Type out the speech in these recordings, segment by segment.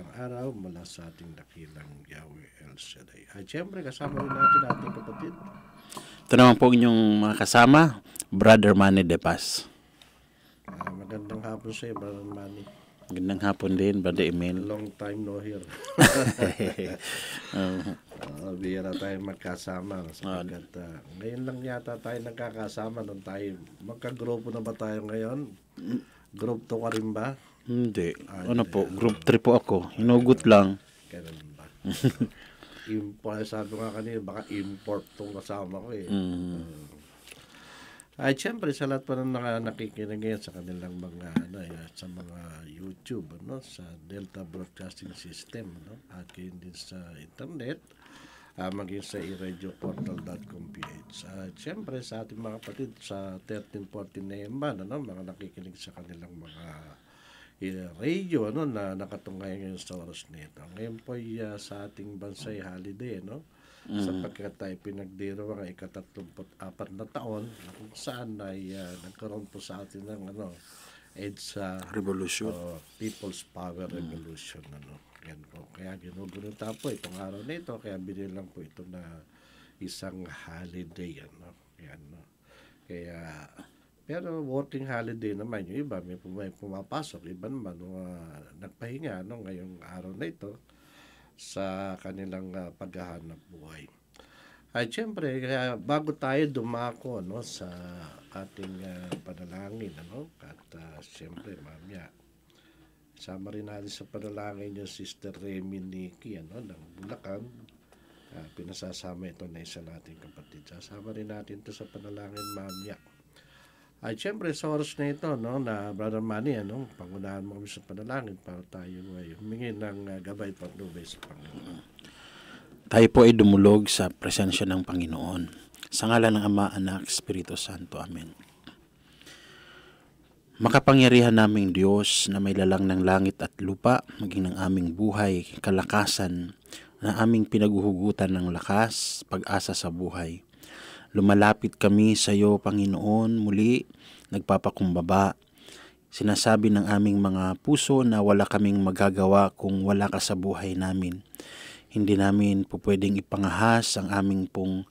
mapagpalang araw mula sa ating dakilang Yahweh El Shaddai. At syempre, kasama rin natin ating kapatid. Ito naman po inyong mga kasama, Brother Manny De Paz. Ah, magandang hapon sa iyo, Brother Manny. Gandang hapon din, Brother Emil. Long time no here. Uh, Uh, bihira tayo magkasama sapagkat ah, ngayon lang yata tayo nagkakasama nung tayo magkagrupo na ba tayo ngayon? Group 2 ka rin ba? Hindi. Ano po, group 3 po ako. Hinugot lang. Ganun ba? import, sabi nga kanina, baka import tong kasama ko eh. Mm. Ay, syempre, sa lahat pa ng naka- nakikinig ngayon sa kanilang mga, ano, eh, sa mga YouTube, ano, sa Delta Broadcasting System, ano, at kayo din sa internet, ah, maging sa iradioportal.com.ph. At syempre, sa ating mga kapatid sa 1314 Neman, ano, mga nakikinig sa kanilang mga radio, ano, na nakatungay ngayon sa oras nito. Ngayon po ay ah, sa ating bansay holiday, no? sapagkat tayo pinagdiro ang ikatatlumput-apat na taon na kung saan ay ah, nagkaroon po sa atin ng ano, EDSA Revolution. o People's Power Revolution. Ano. Yan po. Kaya ginugunita po itong araw na ito, kaya binilang po ito na isang holiday. Ano. Yan, no. Kaya, pero working holiday naman yung iba, may, may pumapasok, iba naman uh, nagpahinga no, ngayong araw na ito sa kanilang ah, paghahanap buhay. At syempre, kaya bago tayo dumako no, sa ating ah, panalangin, ano, at ah, syempre, mamaya, sama rin natin sa panalangin yung Sister Remy Nikki ano, ng Bulacan. Ah, pinasasama ito na isa nating kapatid. Sasama rin natin to sa panalangin mamaya. At syempre, sa oras na ito, no, na Brother Manny, ano, pangunahan mo kami sa panalangin para tayo ay humingi ng ah, gabay patnubay sa Panginoon. Tayo po ay dumulog sa presensya ng Panginoon. Sa ngalan ng Ama, Anak, Espiritu Santo. Amen. Makapangyarihan naming Diyos na may lalang ng langit at lupa, maging ng aming buhay, kalakasan, na aming pinaguhugutan ng lakas, pag-asa sa buhay. Lumalapit kami sa iyo, Panginoon, muli, nagpapakumbaba. Sinasabi ng aming mga puso na wala kaming magagawa kung wala ka sa buhay namin. Hindi namin po pwedeng ipangahas ang aming pong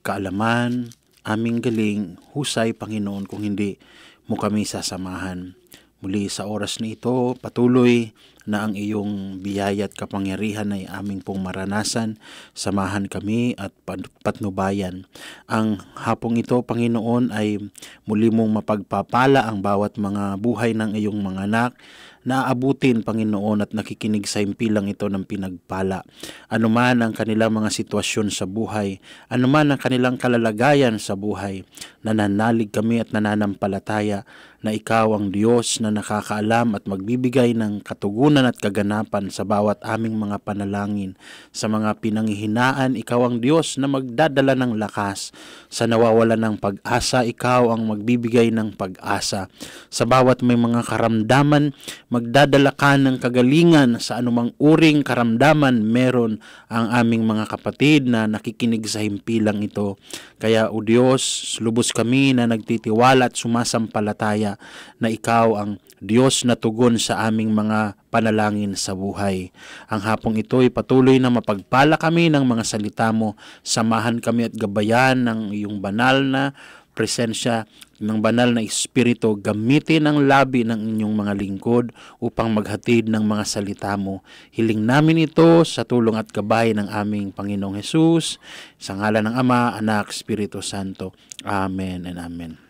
kaalaman, aming galing, husay, Panginoon, kung hindi mo kami sasamahan. Muli sa oras na ito, patuloy na ang iyong biyaya at kapangyarihan ay aming pong maranasan. Samahan kami at pat- patnubayan. Ang hapong ito, Panginoon, ay muli mong mapagpapala ang bawat mga buhay ng iyong mga anak na aabutin, Panginoon, at nakikinig sa impilang ito ng pinagpala. Anuman ang kanilang mga sitwasyon sa buhay, anuman ang kanilang kalalagayan sa buhay, nananalig kami at nananampalataya na ikaw ang Diyos na nakakaalam at magbibigay ng katugunan at kaganapan sa bawat aming mga panalangin. Sa mga pinanghihinaan, ikaw ang Diyos na magdadala ng lakas. Sa nawawala ng pag-asa, ikaw ang magbibigay ng pag-asa. Sa bawat may mga karamdaman, magdadala ka ng kagalingan sa anumang uring karamdaman meron ang aming mga kapatid na nakikinig sa himpilang ito. Kaya o Diyos, lubos kami na nagtitiwala at sumasampalataya na ikaw ang Diyos na tugon sa aming mga panalangin sa buhay. Ang hapong ito ay patuloy na mapagpala kami ng mga salita mo. Samahan kami at gabayan ng iyong banal na presensya ng banal na Espiritu, gamitin ang labi ng inyong mga lingkod upang maghatid ng mga salita mo. Hiling namin ito sa tulong at gabay ng aming Panginoong Hesus, sa ngalan ng Ama, Anak, Espiritu Santo. Amen and Amen.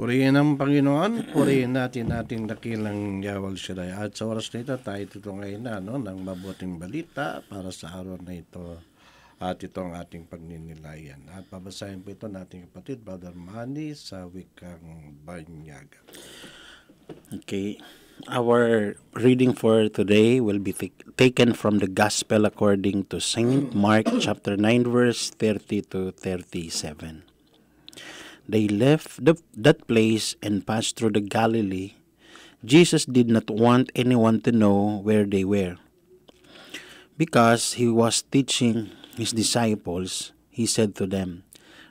Purihin ang Panginoon, purihin natin ating dakilang Yawal Shirai. At sa oras na ito, tayo ngayon na no, ng mabuting balita para sa araw na ito. At ito ang ating pagninilayan. At babasahin po ito nating kapatid, Brother Manny, sa wikang Banyaga. Okay. Our reading for today will be taken from the Gospel according to Saint Mark chapter 9 verse 30 to 37. They left the, that place and passed through the Galilee. Jesus did not want anyone to know where they were. Because he was teaching his disciples, he said to them,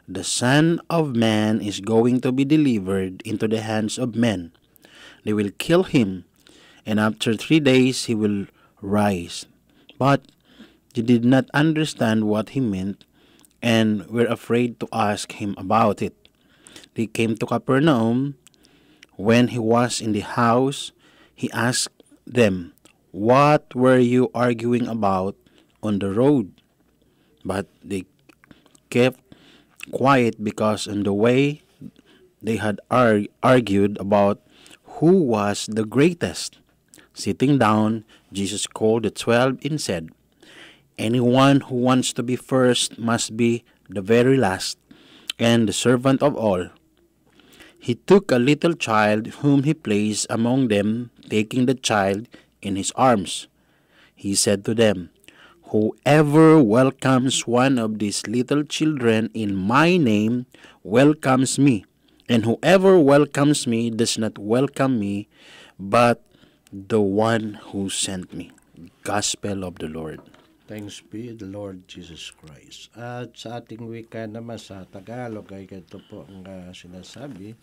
The Son of Man is going to be delivered into the hands of men. They will kill him, and after three days he will rise. But they did not understand what he meant and were afraid to ask him about it. They came to Capernaum. When he was in the house, he asked them, What were you arguing about on the road? But they kept quiet because on the way they had ar- argued about who was the greatest. Sitting down, Jesus called the twelve and said, Anyone who wants to be first must be the very last and the servant of all. He took a little child whom he placed among them, taking the child in his arms. He said to them, Whoever welcomes one of these little children in my name welcomes me, and whoever welcomes me does not welcome me, but the one who sent me. Gospel of the Lord. Thanks be the Lord Jesus Christ. At sa ating wika naman sa Tagalog ay ganito po ang uh, sinasabi.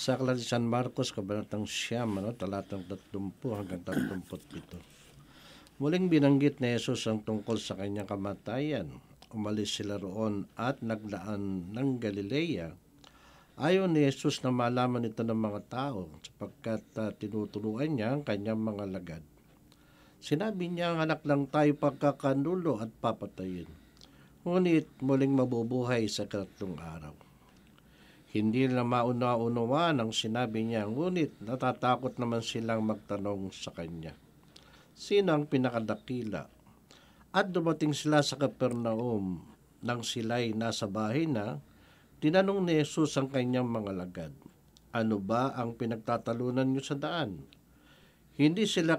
Sa Aklat ni San Marcos, Kabanatang Siyam, ano, talatang 30 hanggang 37. Muling binanggit ni Jesus ang tungkol sa kanyang kamatayan. Umalis sila roon at naglaan ng Galilea. Ayaw ni Jesus na malaman ito ng mga tao sapagkat uh, tinuturuan niya ang kanyang mga lagad. Sinabi niya ang anak lang tayo pagkakanulo at papatayin. Ngunit muling mabubuhay sa karatlong araw. Hindi na mauna-unawa ang sinabi niya, ngunit natatakot naman silang magtanong sa kanya. Sino ang pinakadakila? At dumating sila sa Capernaum nang sila'y nasa bahay na, tinanong ni Jesus ang kanyang mga lagad, Ano ba ang pinagtatalunan niyo sa daan? Hindi sila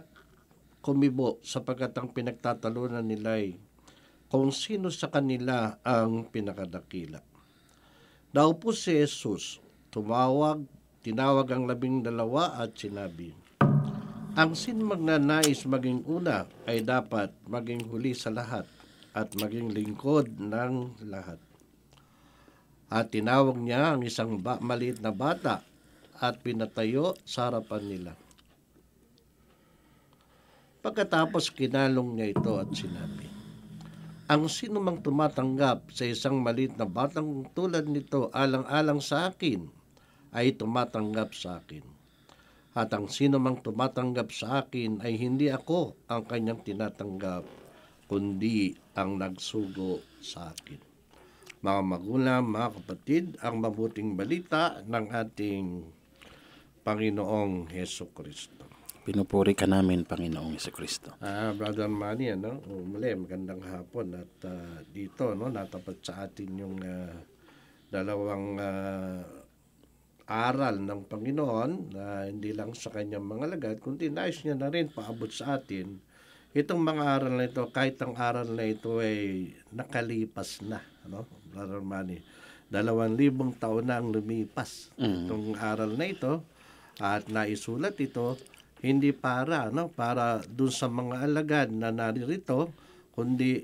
kumibo sapagkat ang pinagtatalunan nila ay kung sino sa kanila ang pinakadakila. Daw po si Jesus, tumawag, tinawag ang labing dalawa at sinabi, Ang sin magnanais maging una ay dapat maging huli sa lahat at maging lingkod ng lahat. At tinawag niya ang isang ba- maliit na bata at pinatayo sa harapan nila. Pagkatapos kinalong niya ito at sinabi, Ang sino mang tumatanggap sa isang malit na batang tulad nito alang-alang sa akin, ay tumatanggap sa akin. At ang sino mang tumatanggap sa akin ay hindi ako ang kanyang tinatanggap, kundi ang nagsugo sa akin. Mga magulang, mga kapatid, ang mabuting balita ng ating Panginoong Heso Kristo. Pinupuri ka namin, Panginoong Yeso Kristo. Ah, Brother Manny, ano? O, muli, magandang hapon at ah, dito, no, natapat sa atin yung ah, dalawang ah, aral ng Panginoon na hindi lang sa kanyang mga lagad, kundi nais niya na rin paabot sa atin itong mga aral na ito, kahit ang aral na ito ay nakalipas na, ano, Brother Manny. Dalawang libong taon na ang lumipas itong aral na ito at naisulat ito hindi para no? Para dun sa mga alagad na naririto kundi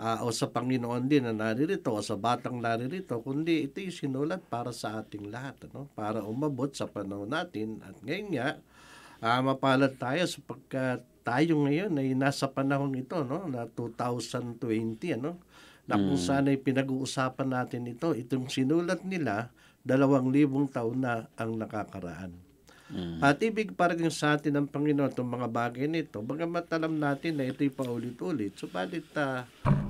ah, o sa Panginoon din na naririto o sa batang naririto kundi ito yung sinulat para sa ating lahat ano para umabot sa panahon natin. At ngayon nga ah, mapalad tayo sapagkat tayo ngayon ay nasa panahon ito no? Na 2020 ano? Na kung saan ay pinag-uusapan natin ito. Itong sinulat nila dalawang libong taon na ang nakakaraan at ibig pa rin sa atin ng Panginoon itong mga bagay nito. Bagamat alam natin na ito'y paulit-ulit. Subalit ah,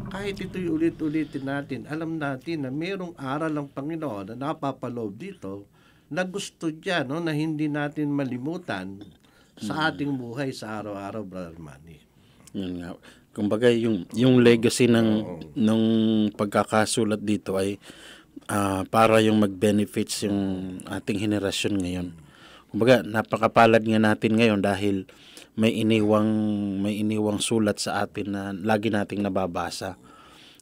kahit ito'y ulit-ulitin natin, alam natin na mayroong aral ng Panginoon na napapaloob dito na gusto niya no na hindi natin malimutan sa ating buhay sa araw-araw brother Manny. Yun nga. Kumbaga yung yung legacy ng nung pagkakasulat dito ay ah, para yung mag-benefits yung ating henerasyon ngayon. Kumbaga napakapalad nga natin ngayon dahil may iniwang may iniwang sulat sa atin na lagi nating nababasa.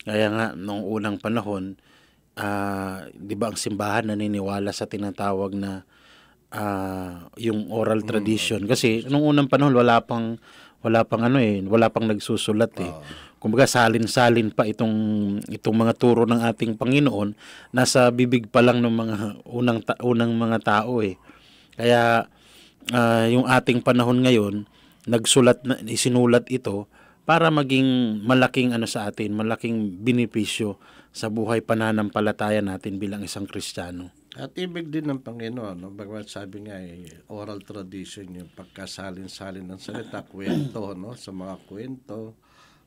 Kaya nga nung unang panahon ah, 'di ba ang simbahan naniniwala sa tinatawag na ah, yung oral tradition kasi nung unang panahon wala pang wala pang ano eh, wala pang nagsusulat eh. Kumbaga salin-salin pa itong itong mga turo ng ating Panginoon nasa bibig pa lang ng mga unang unang mga tao eh. Kaya ah, yung ating panahon ngayon nagsulat na isinulat ito para maging malaking ano sa atin, malaking benepisyo sa buhay pananampalataya natin bilang isang Kristiyano. At ibig din ng Panginoon, no? Bagamat sabi nga, eh, oral tradition, yung pagkasalin-salin ng salita, kwento, no? Sa mga kwento,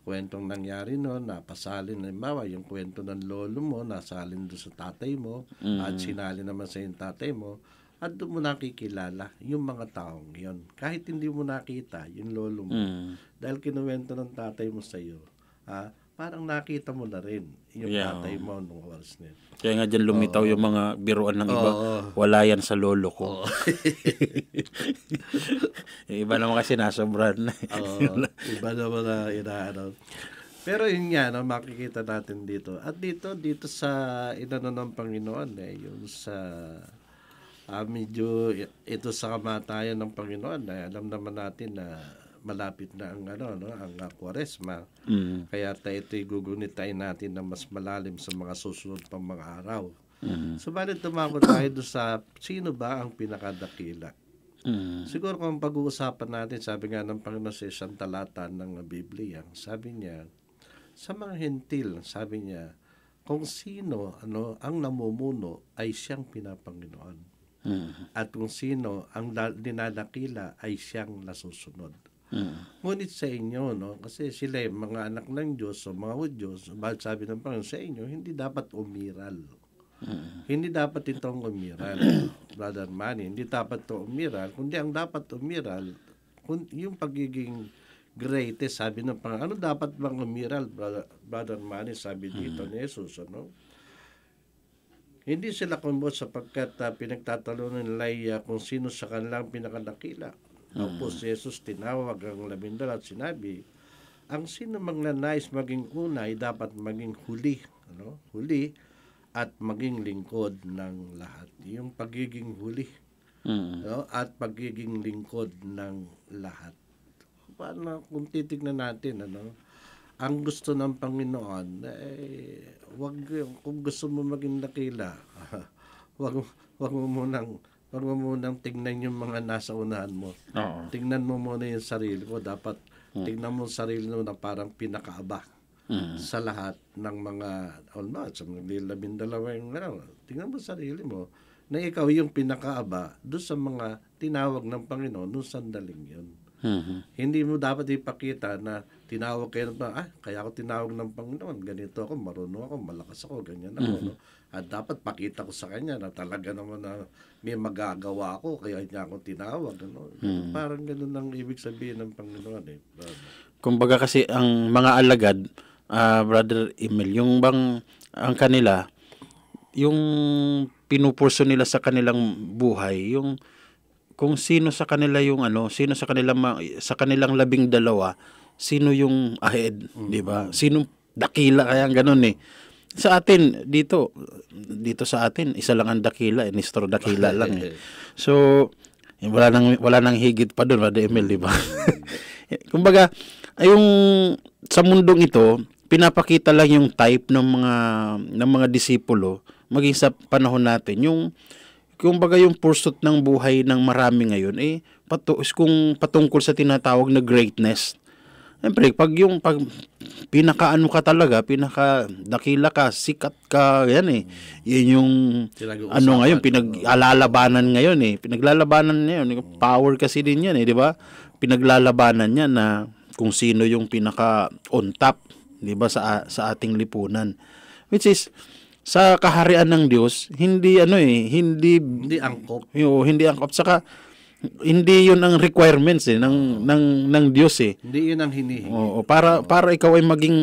kwentong nangyari noon, napasalin, halimbawa, yung kwento ng lolo mo, nasalin doon sa tatay mo, at sinali naman sa yung tatay mo, at doon mo nakikilala yung mga taong yon Kahit hindi mo nakita yung lolo mo, Mm. dahil kinuwento ng tatay mo sa iyo, ah, parang nakita mo na rin yung Yeah. tatay mo nung oras na yun. Kaya nga dyan lumitaw yung mga biruan ng iba. Oo. Wala yan sa lolo ko. yung iba naman kasi nasobran na. Oo, iba naman na inaano. Pero yun nga, no, makikita natin dito. At dito, dito sa inano ng Panginoon, eh, yung sa ah, medyo ito sa kamatayan ng Panginoon, eh, alam naman natin na malapit na ang ano no ang uh, Kwaresma. Mm. Kaya tayo ito'y gugunitain natin na mas malalim sa mga susunod pang mga araw. Mm. Subalit tumako tayo doon sa sino ba ang pinakadakila? Mm. Siguro kung pag-uusapan natin, sabi nga ng Panginoon sa isang talata ng Biblia, sabi niya, sa mga hentil, sabi niya, kung sino ano ang namumuno ay siyang pinapanginoon. Mm. At kung sino ang da- dinadakila ay siyang nasusunod. Mm. Ngunit sa inyo, no, kasi sila ay mga anak ng Diyos o mga Hudyos, bakit sabi ng Panginoon sa inyo, hindi dapat umiral. Hindi dapat itong umiral, Brother Manny. Hindi dapat ito umiral, kundi ang dapat umiral, kun- yung pagiging greatest, sabi ng Panginoon. Ano dapat bang umiral, Brother, Brother Manny, sabi dito ni Jesus, ano? Hindi sila kumbot sapagkat uh, pinagtatalunan nila ah, kung sino sa kanilang pinakadakila. Tapos si Jesus tinawag ang labindal at sinabi, ang sino mang nanais maging una ay dapat maging huli. Ano? Huli at maging lingkod ng lahat. Yung pagiging huli Mm. no? at pagiging lingkod ng lahat. Paano kung titignan natin, ano, ang gusto ng Panginoon, eh, wag, kung gusto mo maging dakila, wag, wag mo munang, wag mo munang tignan yung mga nasa unahan mo. Oo. Tignan mo muna yung sarili mo. Dapat tignan mo yung sarili mo na parang pinakaaba Mm. sa lahat ng mga, o no, sa mga labindalawa yung, ano, tingnan mo sarili mo, na ikaw yung pinakaaba doon sa mga tinawag ng Panginoon noong sandaling yun. Mhm. Hindi mo dapat ipakita na tinawag kayo ng ah, kaya ako tinawag ng Panginoon, ganito ako, marunong ako, malakas ako, ganyan ako, no? At dapat pakita ko sa kanya na talaga naman na may magagawa ako, kaya niya ako tinawag, ano? Parang ganun ang ibig sabihin ng Panginoon, eh. Kumbaga kasi ang mga alagad, ah, Brother Emil, yung bang ang kanila, yung pinupurso nila sa kanilang buhay, yung kung sino sa kanila yung ano, sino sa kanilang ma- sa kanilang labing dalawa, sino yung ahead, 'di ba? Sino dakila kaya ganun eh. Sa atin dito dito sa atin isa lang ang dakila, eh, Nestor dakila lang eh. So eh, wala nang wala nang higit pa doon, Brother Emil, 'di ba? Kumbaga, ay yung sa mundong ito, pinapakita lang yung type ng mga ng mga disipulo maging sa panahon natin yung kumbaga yung pursuit ng buhay ng marami ngayon eh patu kung patungkol sa tinatawag na greatness. Siyempre, pag yung pag pinakaano ka talaga, pinaka dakila ka, sikat ka, yan eh. Yan yung ano ngayon, pinaglalabanan ngayon eh. Pinaglalabanan ngayon. Power kasi din yan eh, di ba? Pinaglalabanan yan na kung sino yung pinaka on top, di ba, sa, sa ating lipunan. Which is, sa kaharian ng Diyos, hindi ano eh, hindi Hindi angkop. yo, hindi angkop saka hindi 'yun ang requirements eh ng ng ng Diyos eh. Hindi yun ang hinihingi. Oo, para para ikaw ay maging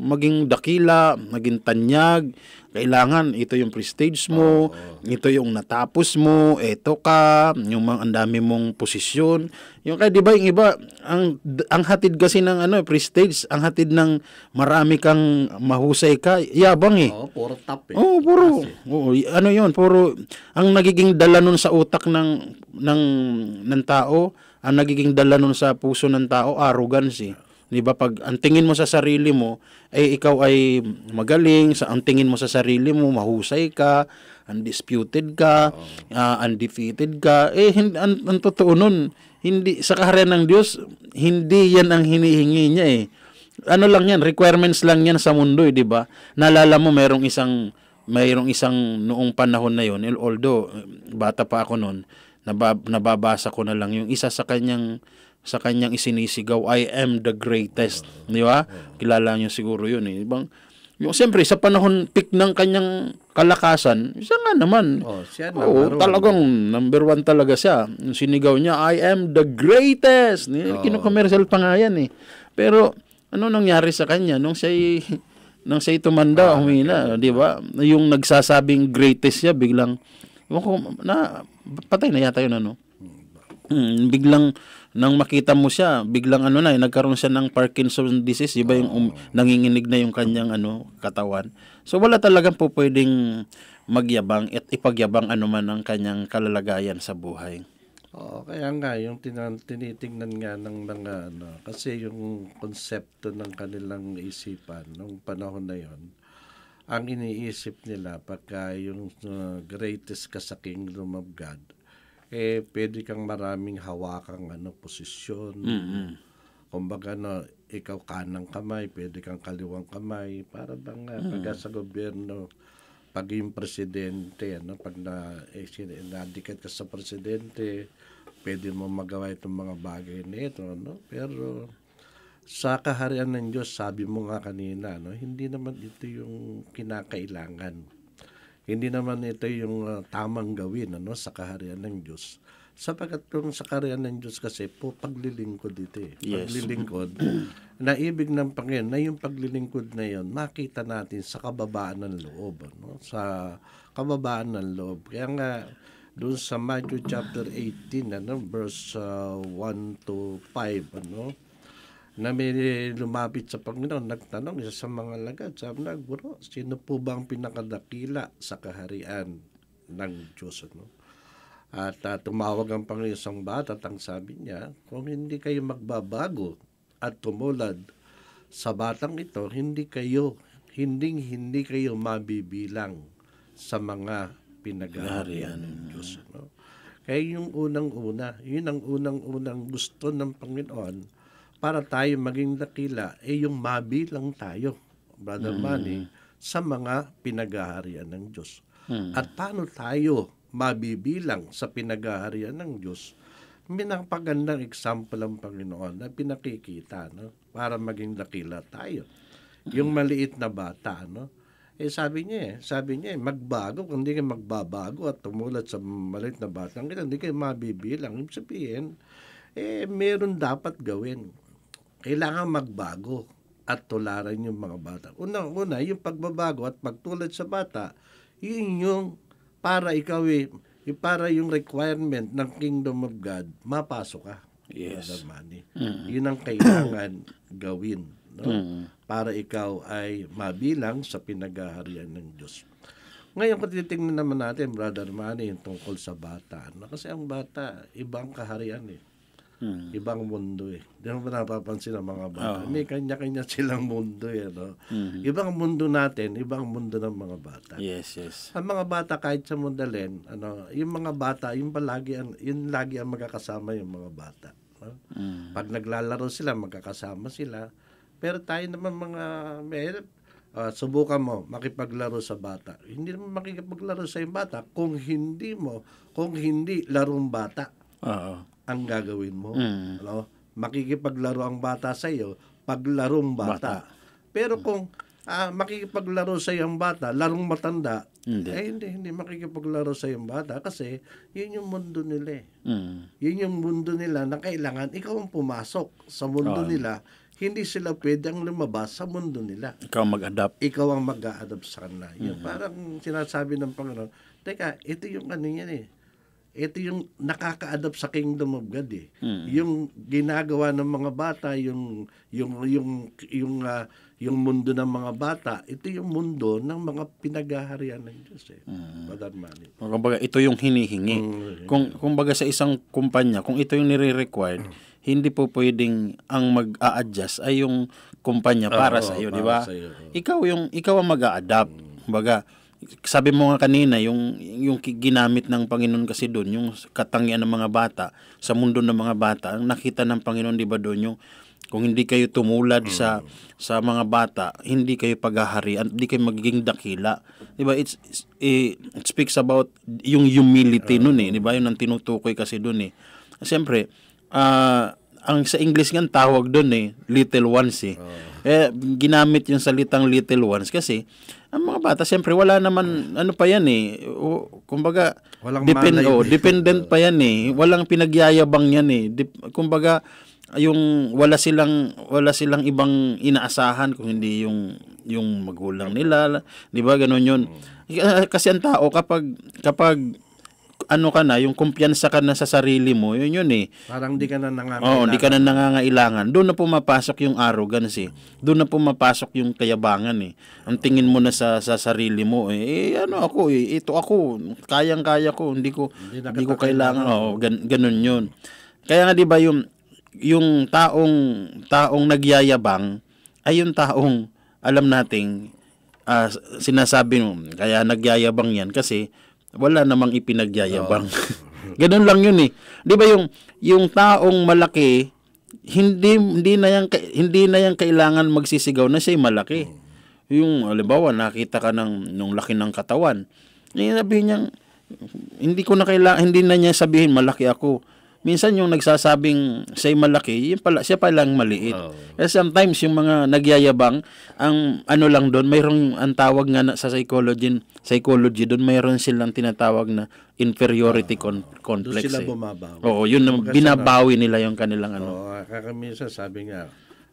maging dakila, maging tanyag, kailangan ito yung prestige mo, ito yung natapos mo, ito ka, yung mga ang dami mong posisyon. Yung kaya 'di ba yung iba ang ang hatid kasi ng ano prestige, ang hatid ng marami kang mahusay ka, yabang eh. Oo, puro tap eh. Oo, puro. Oo, ano 'yon, puro ang nagiging dala nun sa utak ng ng ng tao, ang nagiging dala nun sa puso ng tao, arrogance. Eh. 'Di ba? Pag ang tingin mo sa sarili mo ay ikaw ay magaling, sa ang tingin mo sa sarili mo mahusay ka, undisputed ka, ah, undefeated ka, eh hin- ang, ang totoo nun, hindi sa kaharian ng Diyos, hindi 'yan ang hinihingi niya eh. Ano lang yan, requirements lang yan sa mundo, eh, di ba? Naalala mo, mayroong isang, mayroong isang noong panahon na yon, although eh, bata pa ako noon, nabab, nababasa ko na lang yung isa sa kanyang sa kanyang isinisigaw, I am the greatest. Di ba? Kilala niyo siguro yun. Eh. Ibang, yung, siyempre, sa panahon peak ng kanyang kalakasan, siya nga naman. Oh, siya Oo, number one. talagang number one talaga siya. Yung sinigaw niya, I am the greatest. Oh. Kinukomercial pa nga yan eh. Pero, ano nangyari sa kanya nung siya nung siya tumanda, humina, di ba? Yung nagsasabing greatest siya, biglang, ko, na, patay na yata yun, ano? Hmm, biglang, nang makita mo siya, biglang ano na, eh, nagkaroon siya ng Parkinson disease, iba yung um, nanginginig na yung kanyang ano, katawan. So wala talagang po pwedeng magyabang at ipagyabang ano man ang kanyang kalalagayan sa buhay. Oo, kaya nga, yung tinan, tinitingnan nga ng mga ano, kasi yung konsepto ng kanilang isipan nung panahon na yon ang iniisip nila pagka yung uh, greatest ka sa kingdom of God, eh, pwede kang maraming hawakang ano, posisyon. Kumbaga, no, ikaw kanang kamay, pwede kang kaliwang kamay, para bang uh, pagka sa gobyerno, pag yung presidente, ano, pag na, eh, sin- nadikit ka sa presidente, pwede mo magawa itong mga bagay na ito, no? Pero sa kaharian ng Diyos, sabi mo nga kanina, no, hindi naman ito yung kinakailangan. Hindi naman ito yung uh, tamang gawin ano, sa kaharian ng Diyos. Sapagat kung sa kaharian ng Diyos kasi po, paglilingkod ito eh. Yes. Paglilingkod, na ibig ng Panginoon, na yung paglilingkod na yon makita natin sa kababaan ng loob. Ano? Sa kababaan ng loob. Kaya nga, doon sa Matthew chapter 18, ano, verse uh, 1 to 5, ano, na may lumapit sa Panginoon, nagtanong isa sa mga lagad, sabi na, Guro, sino po ba ang pinakadakila sa kaharian ng Diyos? Ano? At uh, tumawag ang Panginoon sa bata at ang sabi niya, kung hindi kayo magbabago at tumulad sa batang ito, hindi kayo, hindi hindi kayo mabibilang sa mga pinagaharian ng Diyos. Ano? Kaya yung unang-una, yun ang unang-unang gusto ng Panginoon para tayo maging dakila, eh yung mabilang tayo, Brother Manny, sa mga pinagaharian ng Diyos. At paano tayo mabibilang sa pinagaharian ng Diyos? May napagandang example ang Panginoon na pinakikita no? para maging dakila tayo. Yung maliit na bata, no? Eh sabi niya eh, sabi niya eh, magbago, kung hindi kayo magbabago at tumulad sa maliit na bata, hindi kayo mabibilang. Ibig sabihin, eh meron dapat gawin. Kailangan magbago at tularan yung mga bata. Unang-una, yung pagbabago at pagtulad sa bata, yun yung para ikaw eh, yung para yung requirement ng kingdom of God, mapasok ka. Yes. Brother Manny. Yun ang kailangan gawin. No? Para ikaw ay mabilang sa pinagaharian ng Diyos. Ngayon, kung titingnan naman natin, Brother Manny, yung tungkol sa bata. No? Kasi ang bata, ibang kaharian eh. Hmm. Ibang mundo eh. Di mo ba napapansin ang mga bata? May kanya-kanya silang mundo eh. No? Ibang mundo natin, ibang mundo ng mga bata. Yes, yes. Ang mga bata kahit sa Mundalen, ano, yung mga bata, yung palagi ang yun lagi ang magkakasama yung mga bata. No? Mm. Pag naglalaro sila, magkakasama sila. Pero tayo naman mga may ah, subukan mo makipaglaro sa bata. Hindi naman makikipaglaro sa yung bata kung hindi mo, kung hindi larong bata Oo. Ang gagawin mo. Mm. Ano? Makikipaglaro ang bata sa iyo paglarong bata. Pero kung ah, makikipaglaro sa yung bata, larong matanda, Hindi. eh hindi, hindi makikipaglaro sa yung bata kasi yun yung mundo nila eh. Mm. Yun yung mundo nila na kailangan ikaw ang pumasok sa mundo Oo. nila. Hindi sila pwedeng lumabas sa mundo nila. Ikaw mag-adapt. Ikaw ang mag a sa kanila. Yung parang sinasabi ng Panginoon, Teka, ito yung ano yan eh. Ito yung nakaka-adapt sa kingdom of God eh. Mm. Yung ginagawa ng mga bata, yung yung yung yung ah, yung mundo ng mga bata, ito yung mundo ng mga pinaghaharian ng Diyos eh. Brother Manny. Kumbaga, ito yung hinihingi. Mm. Kung kumbaga sa isang kumpanya, kung ito yung nire-required, hindi po pwedeng ang mag-a-adjust ay yung kumpanya para Oo, sa iyo, di ba? Ikaw yung ikaw ang mag-a-adapt. Kumbaga, sabi mo nga kanina yung yung ginamit ng Panginoon kasi doon yung katangian ng mga bata sa mundo ng mga bata ang nakita ng Panginoon di ba doon yung kung hindi kayo tumulad sa sa mga bata hindi kayo paghaharian hindi kayo magiging dakila. Di ba it's, it's- eh, it speaks about yung humility noon eh di ba yun ang tinutukoy kasi doon eh. Siyempre ah ang sa English nga tawag doon eh little ones eh. Eh, ginamit yung salitang little ones kasi ang mga bata, siyempre wala naman, ano pa yan eh, o, kumbaga, Walang depend, oh, dependent pa yan eh, walang pinagyayabang yan eh, Dip, kumbaga, yung wala silang wala silang ibang inaasahan kung hindi yung yung magulang nila, 'di ba? Ganun 'yun. Kasi ang tao kapag kapag ano ka na, yung kumpiyansa ka na sa sarili mo, yun yun eh. Parang di ka na nangangailangan. Oo, hindi ka na nangangailangan. Doon na pumapasok yung arrogance eh. Doon na pumapasok yung kayabangan eh. Ang tingin mo na sa, sa sarili mo eh, eh, ano ako eh, ito ako, kayang-kaya ko, hindi ko Hindi hindi, ko kailangan. Oo, gan, ganun yun. Kaya nga 'di ba yung yung taong taong nagyayabang ay yung taong alam nating ah, sinasabi mo, kaya nagyayabang yan kasi wala namang ipinagyayabang. Ganun lang yun eh. 'Di ba yung yung taong malaki hindi hindi na yan hindi na yan kailangan magsisigaw na siya'y malaki. Yung halimbawa nakita ka ng nung laki ng katawan. Eh, sabihin niya hindi ko na kailangan hindi na niya sabihin malaki ako. Minsan yung nagsasabing siya'y malaki, yun pala, siya pa lang maliit. Oo. Kasi sometimes yung mga nagyayabang, ang ano lang doon, mayroong ang tawag nga na, sa psychology, psychology doon, mayroon silang tinatawag na inferiority con- Doon complex. sila eh. bumabawi. Oo, yun na, Kumbaga, binabawi nila yung kanilang ano. Oo, kaka minsan sabi nga,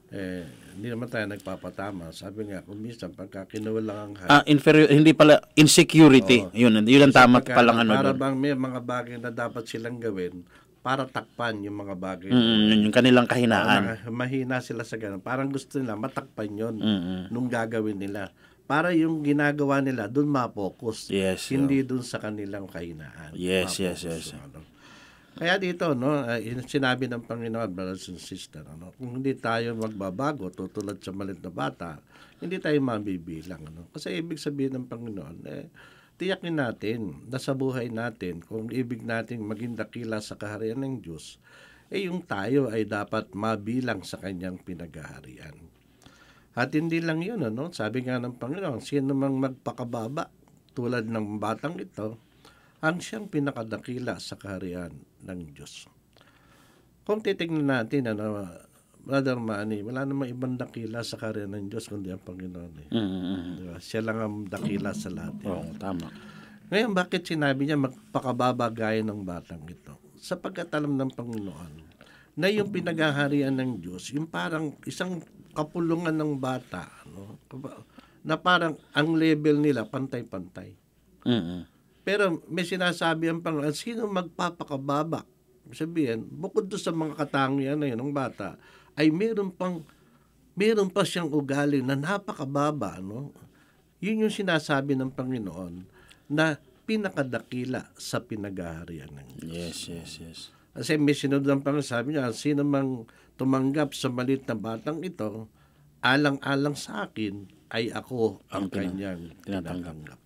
eh, hindi naman tayo nagpapatama. Sabi nga, kung minsan, pagka kinulang ang height, Ah, inferior, hindi pala, insecurity. Yun, yun ang tama palang ano para doon. bang may mga bagay na dapat silang gawin para takpan yung mga bagay. Mm, yun yung kanilang na kahinaan. mahina sila sa ganun. Parang gusto nila matakpan yun Mm-mm. nung gagawin nila. Para yung ginagawa nila, doon ma-focus. Yes. Hindi doon sa kanilang kahinaan. Yes, yes, Ma-focus yes. yung ano. Kaya dito, no, uh, yun sinabi ng Panginoon, brothers and sisters, ano, kung hindi tayo magbabago, tutulad sa malit na bata, hindi tayo mabibilang. Ano? Kasi ibig sabihin ng Panginoon, eh, tiyakin natin na sa buhay natin, kung ibig nating maging dakila sa kaharian ng Diyos, eh yung tayo ay dapat mabilang sa kanyang pinaghaharian. At hindi lang yun, ano? sabi nga ng Panginoon, sino mang magpakababa tulad ng batang ito, ang siyang pinakadakila sa kaharian ng Diyos. Kung titignan natin, ano, Brother Manny, wala namang ibang dakila sa kaharian ng Diyos kundi ang Panginoon. Eh. Mm-mm. Di ba? Siya lang ang dakila sa lahat. Oo, tama. Ngayon, bakit sinabi niya magpakababa gaya ng batang ito? Sapagkat alam ng Panginoon na yung pinaghaharian ng Diyos, yung parang isang kapulungan ng bata, no? na parang ang level nila pantay-pantay. Mm-mm. Pero may sinasabi ang Panginoon, sino magpapakababa? Sabihin, bukod doon sa mga katangian na yun ng bata, ay meron pang meron pa siyang ugali na napakababa, no? Yun yung sinasabi ng Panginoon na pinakadakila sa pinaghaharian ng Diyos. Yes, yes, yes. Kasi may sinunod ang Panginoon, sabi niya, sino mang tumanggap sa malit na batang ito, alang-alang sa akin, ay ako ang, Ang kanyang tinatanggap. tinatanggap.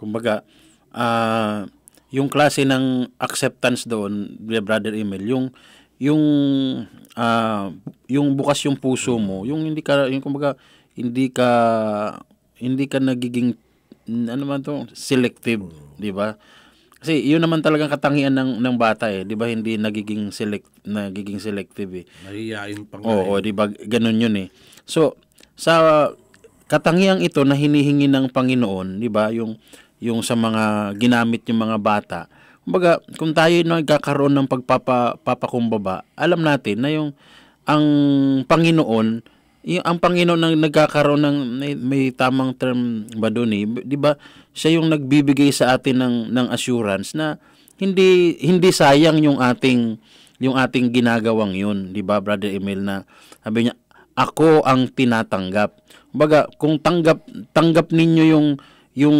Kumbaga, ah yung klase ng acceptance doon, Brother Emil, yung yung ah yung bukas yung puso mo, yung hindi ka yung kumbaga hindi ka hindi ka nagiging ano man to, selective, 'di ba? Kasi yun naman talagang katangian ng ng bata eh, 'di ba? Hindi nagiging select nagiging selective eh. Mahihain pa nga. Oo, eh. 'di ba? Ganun 'yun eh. So, sa katangiang ito na hinihingi ng Panginoon, 'di ba? Yung yung sa mga ginamit yung mga bata. Kumbaga, kung tayo nagkakaroon ng pagpapakumbaba, alam natin na yung ang Panginoon, yung, ang Panginoon nang nagkakaroon ng may, may tamang term ba doon eh, 'di ba? Siya yung nagbibigay sa atin ng ng assurance na hindi hindi sayang yung ating yung ating ginagawang yun, 'di ba, Brother Emil na sabi niya, ako ang tinatanggap. Baga, kung tanggap tanggap ninyo yung yung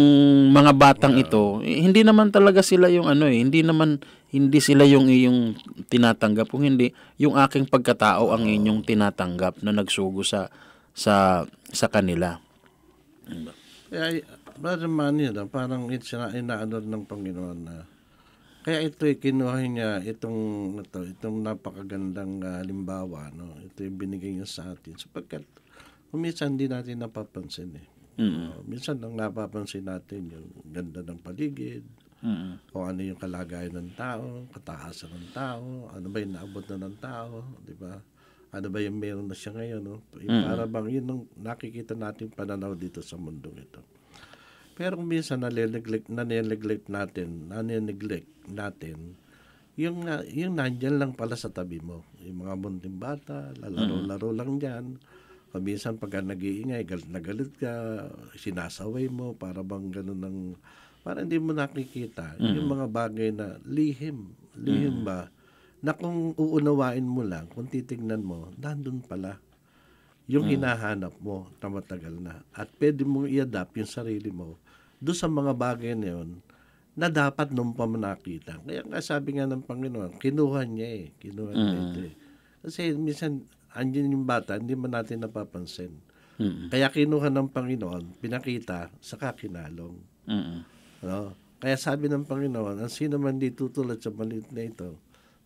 mga batang ito, eh, hindi naman talaga sila yung ano eh, hindi naman hindi sila yung iyong tinatanggap kung hindi yung aking pagkatao ang inyong tinatanggap na nagsugo sa sa sa kanila. Kaya, Brother Manny, parang it's na inaano ng Panginoon na kaya ito eh, kinuha niya itong, ito, itong napakagandang uh, halimbawa. No? Ito yung binigay niya sa atin. Sapagkat minsan hindi natin napapansin eh. Mm-hmm. Uh, minsan ang napapansin natin yung ganda ng paligid, Mm-hmm. kung ano yung kalagayan ng tao, kataasan ng tao, ano ba yung naabot na ng tao, di ba? Ano ba yung meron na siya ngayon, no? Yung Para bang yun ang nakikita natin pananaw dito sa mundong ito. Pero minsan nalineglect, nanineglect natin, nanineglect natin, yung, yung nandyan lang pala sa tabi mo. Yung mga munting bata, lalaro-laro lang dyan. Kung minsan pagka nag-iingay, galit na galit ka, sinasaway mo, para bang ganun ng, para hindi mo nakikita yung mga bagay na lihim, lihim ba, na kung uunawain mo lang, kung titignan mo, nandun pala yung hinahanap mo na matagal na. At pwede mong i-adapt yung sarili mo doon sa mga bagay na yun na dapat nung pa nakita. Kaya nga sabi nga ng Panginoon, kinuha niya eh. Kinuha niya ito eh. Kasi minsan, andyan yung bata, hindi man natin napapansin. Mm-hmm. Kaya kinuha ng Panginoon, pinakita sa kakinalong. Mm-hmm. No? Kaya sabi ng Panginoon, ang sino man di tutulad sa maliit na ito,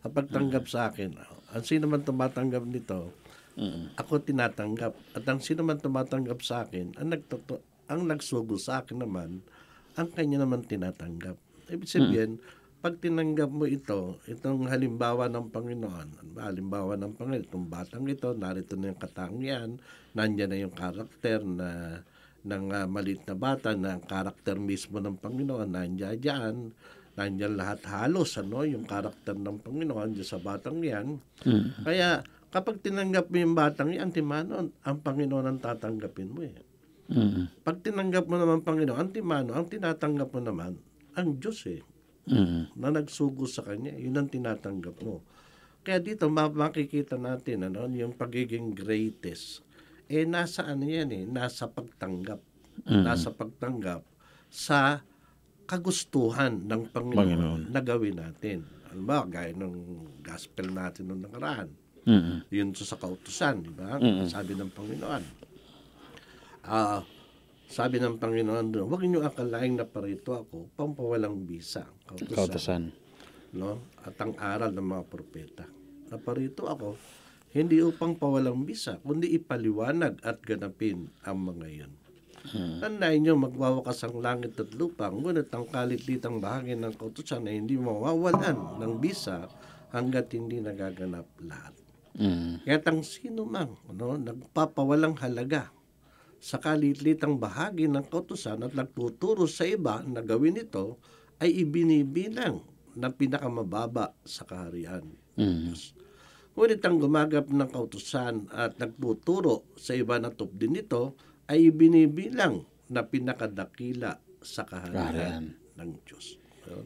sa pagtanggap sa akin, ang sino man tumatanggap nito, Mm-hmm. ako tinatanggap. At ang sino man tumatanggap sa akin, ang, nagtoto, ang nagsugo sa akin naman, ang kanya naman tinatanggap. Ibig sabihin, pag tinanggap mo ito, itong halimbawa ng Panginoon, halimbawa ng Panginoon, itong batang ito, narito na yung katangian, nandyan na yung karakter na ng uh, maliit na bata, na ang karakter mismo ng Panginoon, nandiyan dyan, nandiyan lahat halos, ano, yung karakter ng Panginoon dyan sa batang yan. Mm-hmm. Kaya, kapag tinanggap mo yung batang yan, timano, ang Panginoon ang tatanggapin mo eh. Mm-hmm. Pag tinanggap mo naman Panginoon, ang timano, ang tinatanggap mo naman, ang Diyos eh, Mm-hmm. na nagsugo sa Kanya, yun ang tinatanggap mo. Kaya dito, ma- makikita natin, ano, yung pagiging greatest, eh, nasa ano yan eh, nasa pagtanggap. Mm-hmm. Nasa pagtanggap sa kagustuhan ng Panginoon, Panginoon. na gawin natin. Ano ba, gaya ng gospel natin noong nakaraan. Mm-hmm. Yun sa, sa kautusan, di ba? Mm-mm. Sabi ng Panginoon. Ah, sabi ng Panginoon doon, huwag niyo akalaing na parito ako, pampawalang bisa. Kautusan. Kautosan. No? At ang aral ng mga propeta. Na parito ako, hindi upang pawalang bisa, kundi ipaliwanag at ganapin ang mga iyon. Tandaan nyo, magwawakas ang langit at lupa, ngunit ang kalititang bahagi ng kautusan ay hindi mawawalan ng bisa hanggat hindi nagaganap lahat. Mm-hmm. Kaya ang sino mang ano, nagpapawalang halaga sa kalilitang bahagi ng kautusan at nagtuturo sa iba na gawin ito ay ibinibilang na pinakamababa sa kaharian. Mm-hmm. Ngunit ang gumagap ng kautusan at nagtuturo sa iba na din nito ay ibinibilang na pinakadakila sa kaharian ng Diyos. Yun.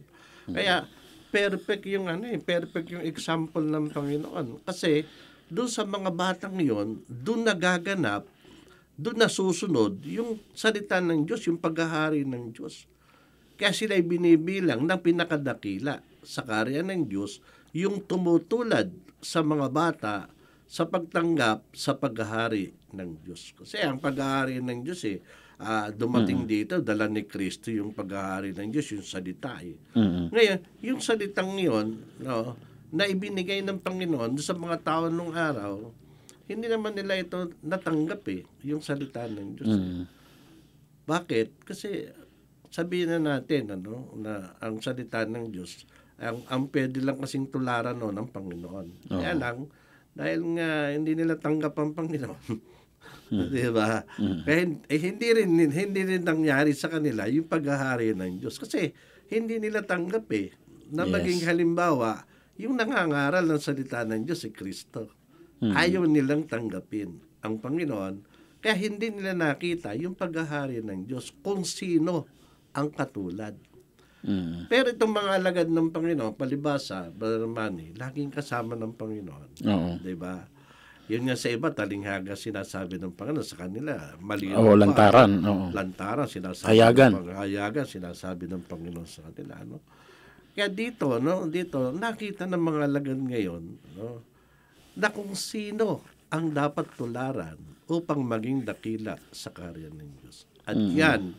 Kaya perfect yung ano eh, perfect yung example ng Panginoon. Kasi doon sa mga batang yon, doon nagaganap, doon nasusunod yung salita ng Diyos, yung paghahari ng Diyos. Kaya sila ay binibilang ng pinakadakila sa kaharian ng Diyos, yung tumutulad sa mga bata sa pagtanggap sa paghahari ng Diyos. Kasi ang paghahari ng Diyos eh, ah, dumating dito, dala ni Kristo yung paghahari ng Diyos, yung salita eh. Mm-hmm. Ngayon, yung salitang yon, no, na ibinigay ng Panginoon sa mga tao nung araw, hindi naman nila ito natanggap eh, yung salita ng Diyos. Mm-hmm. Bakit? Kasi sabihin na natin ano, na ang salita ng Diyos, ang, ang pwede lang kasing tularan no, ng Panginoon. Kaya Oo. lang, dahil nga hindi nila tanggap ang Panginoon, Di ba? Kaya hin- eh, hindi rin hindi rin nangyari sa kanila yung paghahari ng Diyos kasi hindi nila tanggap eh na Yes. maging halimbawa yung nangangaral ng salita ng Diyos si Kristo. Ayaw nilang tanggapin ang Panginoon kaya hindi nila nakita yung paghahari ng Diyos kung sino ang katulad. Mm. Pero itong mga alagad ng Panginoon, palibasa, Brother Manny, laging kasama ng Panginoon. Oo. Di ba? Yun nga sa iba, talinghaga sinasabi ng Panginoon sa kanila. Malinaw Oo, pa. lantaran. Oo. Lantaran, sinasabi Hayagan. ng Panginoon. Hayagan, sinasabi ng Panginoon sa kanila. No? Kaya dito, no, dito, nakita ng mga alagad ngayon, no, na kung sino ang dapat tularan upang maging dakila sa karya ng Diyos. At yan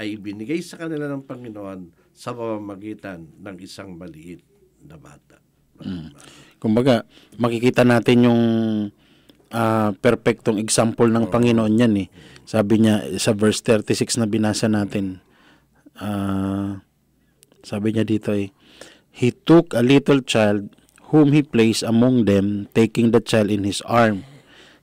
ay binigay sa kanila ng Panginoon sa pamamagitan ng isang maliit na bata. Kumbaga, makikita natin yung ah, perfectong example ng Panginoon yan eh. Sabi niya sa verse 36 na binasa natin, ah, sabi niya dito eh, He took a little child whom he placed among them, taking the child in his arm.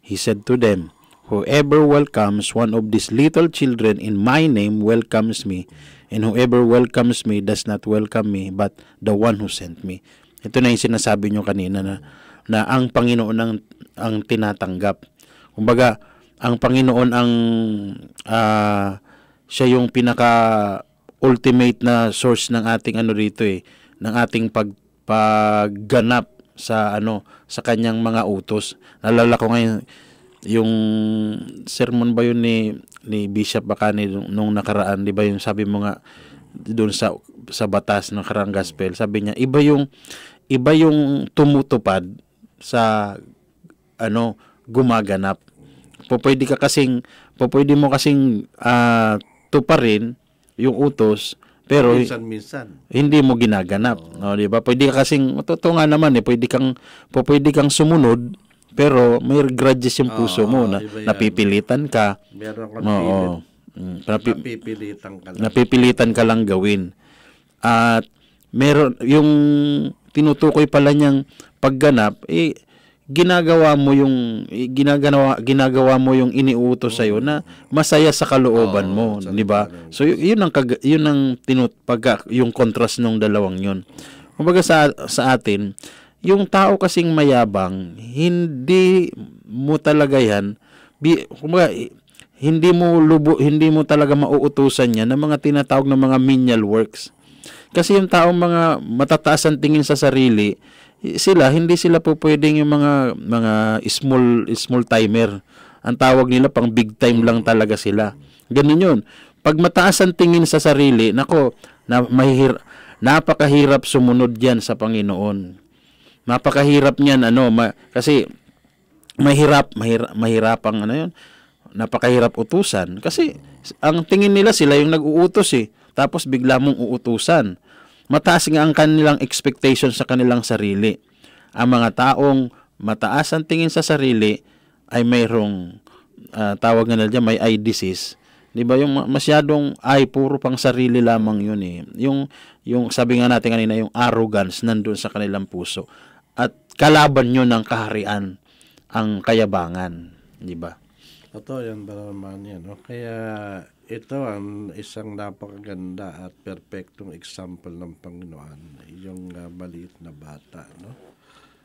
He said to them, Whoever welcomes one of these little children in my name welcomes me, and whoever welcomes me does not welcome me, but the one who sent me. Ito na yung sinasabi nyo kanina na, na ang Panginoon ang, ang tinatanggap. Kumbaga, ang Panginoon ang ah, siya yung pinaka ultimate na source ng ating ano rito eh, ng ating pag pagganap sa ano sa kanyang mga utos. Nalala ko ngayon yung sermon ba yun ni ni Bishop Bacani nung, nung nakaraan, 'di ba yung sabi mo nga doon sa sa batas ng karang gospel, sabi niya iba yung iba yung tumutupad sa ano gumaganap. Pwede ka kasing pwede mo kasing ah, tuparin yung utos pero Minsan-minsan. hindi mo ginaganap, no, 'di ba? Pwede ka kasing totoo nga naman eh, pwede kang pwede kang sumunod pero may grudges yung puso Oo, mo na napipilitan ka. Meron kang Oo. pilit. Mm, napi- Napipilitan ka lang. napipilitan ka lang gawin. At meron yung tinutukoy pala niyang pagganap eh ginagawa mo yung ginagawa ginagawa mo yung iniuutos sa na masaya sa kalooban mo, 'di ba? So yun ang kag- yun ang tinut pagka, yung contrast ng dalawang yun. Kumbaga sa sa atin, yung tao kasing mayabang, hindi mo talaga yan bi, kumbaga, hindi mo lubo, hindi mo talaga mauutusan yan ng mga tinatawag na mga menial works. Kasi yung taong mga matataas ang tingin sa sarili, sila hindi sila po pwedeng yung mga mga small small timer. Ang tawag nila pang big time lang talaga sila. Ganun 'yun. Pag mataas ang tingin sa sarili, nako, na mahihir, napakahirap sumunod diyan sa Panginoon. Napakahirap niyan ano, ma, kasi mahirap, mahirap, mahirapang ano 'yun. Napakahirap utusan kasi ang tingin nila sila yung nag-uutos eh. Tapos bigla mong uutusan. Mataas nga ang kanilang expectation sa kanilang sarili. Ang mga taong mataas ang tingin sa sarili ay mayroong ah, tawag nila dyan, may eye disease. 'Di ba yung ma- masyadong ay puro pang sarili lamang 'yun eh. Yung yung sabi nga natin kanina yung arrogance nandun sa kanilang puso. At kalaban 'yun ng kaharian ang kayabangan, 'di ba? Totoo yan, Baraman yan. No? Kaya ito ang isang napakaganda at perpektong example ng Panginoon, yung ah, maliit na bata. No?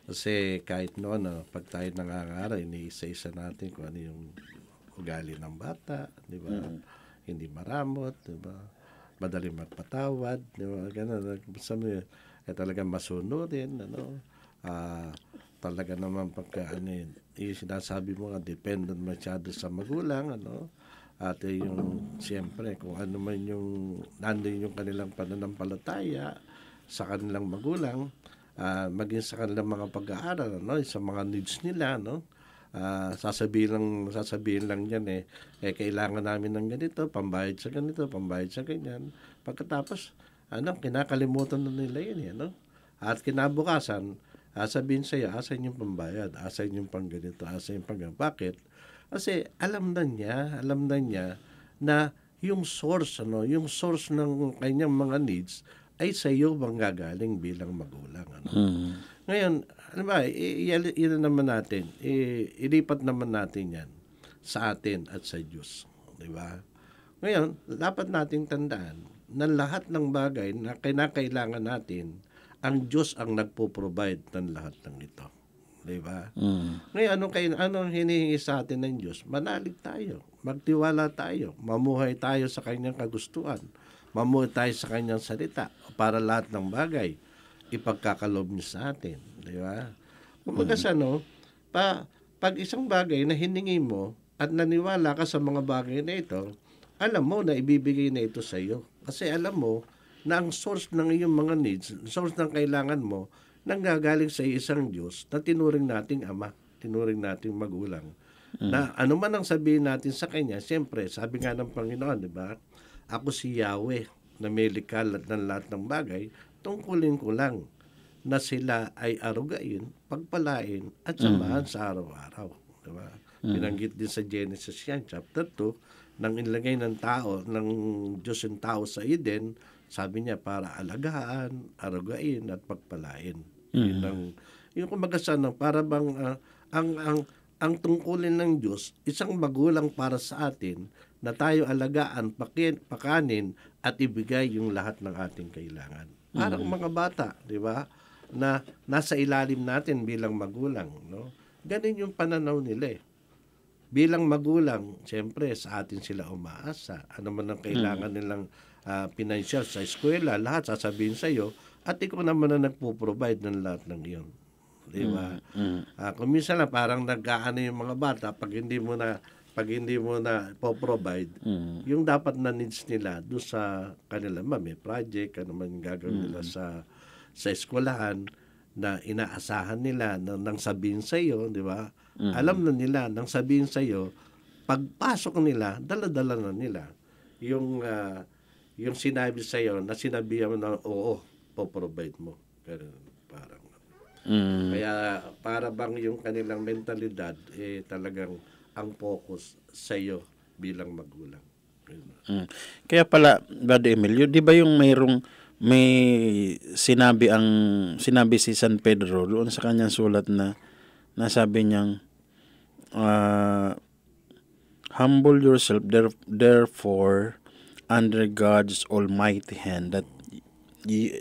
Kasi kahit noon, no, pag tayo nangangaral, iniisa-isa natin kung ano yung ugali ng bata, di ba? Hindi maramot, di ba? Madali magpatawad, di ba? Ganun. Sabi, eh, talagang masunurin, ano? Ah, talaga naman pagka ano yun, yung sinasabi mo nga, dependent masyado sa magulang, ano? At yung, siyempre, kung ano man yung, nandun yung kanilang pananampalataya sa kanilang magulang, ah, maging sa kanilang mga pag-aaral, ano? Sa mga needs nila, no? Ah, sasabihin lang sasabihin lang yan eh, eh kailangan namin ng ganito, pambayad sa ganito, pambayad sa ganyan. Pagkatapos ano, kinakalimutan na nila yun eh, no? At kinabukasan, ah, sabihin sa'yo, asan yung pambayad, asan yung pang ganito, asan yung pang Bakit? Kasi alam na niya, alam na niya na yung source, ano, yung source ng kanyang mga needs ay sa iyo manggagaling bilang magulang. Ano? Ngayon, ano ba, i- i- i- naman natin, i- ilipat naman natin yan sa atin at sa Diyos. Di ba? Ngayon, dapat nating tandaan na lahat ng bagay na kinakailangan natin, ang Diyos ang nagpo-provide ng lahat ng ito. Di ba? Mm. Ngayon, anong, kay, anong hinihingi sa atin ng Diyos? Manalig tayo, magtiwala tayo, mamuhay tayo sa kanyang kagustuhan, mamuhay tayo sa kanyang salita para lahat ng bagay ipagkakalob niya sa atin. Di ba? Kumbaga sa ano, pa, pag isang bagay na hiningi mo at naniwala ka sa mga bagay na ito, alam mo na ibibigay na ito sa iyo. Kasi alam mo na ang source ng iyong mga needs, source ng kailangan mo, nanggagaling sa isang Diyos na tinuring nating ama, tinuring nating magulang. Na ano man ang sabihin natin sa Kanya, siyempre, sabi nga ng Panginoon, di ba? Ako si Yahweh na may likha ng lahat ng bagay, tungkulin ko lang na sila ay arugain, pagpalain, at samahan sa araw-araw. Di ba? Binanggit din sa Genesis yan, chapter 2, nang inilagay ng tao, ng Diyos yung tao sa Eden, sabi niya para alagaan, arugain, at pagpalain. Yun ang, yung kumbaga sa ano, para bang ah, ang, ang, ang tungkulin ng Diyos, isang magulang para sa atin na tayo alagaan, pakin, pakanin, at ibigay yung lahat ng ating kailangan. Parang mga bata, di ba? Na nasa ilalim natin bilang magulang, no? Ganun yung pananaw nila eh. Bilang magulang, siyempre sa atin sila umaasa. Ano man ang kailangan nilang ah, financial sa eskwela, lahat sasabihin sa iyo at ikaw naman na nagpo-provide ng lahat ng iyon. Di ba? Ah, kung minsan lang parang nag-aano yung mga bata pag hindi mo na pag hindi mo na po-provide, Mm. yung dapat na needs nila doon sa kanila, ma, may project, ano man yung gagawin nila sa sa eskwelahan na inaasahan nila na nang sabihin sa iyo, di ba? Alam na nila nang sabihin sa iyo, pagpasok nila, dala-dala na nila yung ah, yung sinabi sa iyo na sinabihan mo na oo, po-provide mo. Pero parang Mm. kaya para bang yung kanilang mentalidad eh talagang ang focus sa iyo bilang magulang. Ganun. Mm. Kaya pala, Brother Emilio, di ba yung mayroong may sinabi ang sinabi si San Pedro doon sa kanyang sulat na nasabi niyang ah, humble yourself there, therefore under God's almighty hand that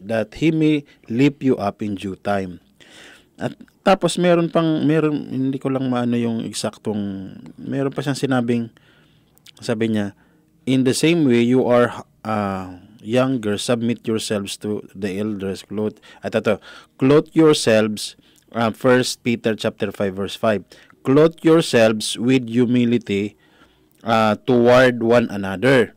that he may lift you up in due time. At tapos meron pang meron hindi ko lang maano yung eksaktong meron pa siyang sinabing sabi niya in the same way you are uh, younger submit yourselves to the elders clothe at ito clothe yourselves uh, 1 Peter chapter 5 verse 5 clothe yourselves with humility uh, toward one another.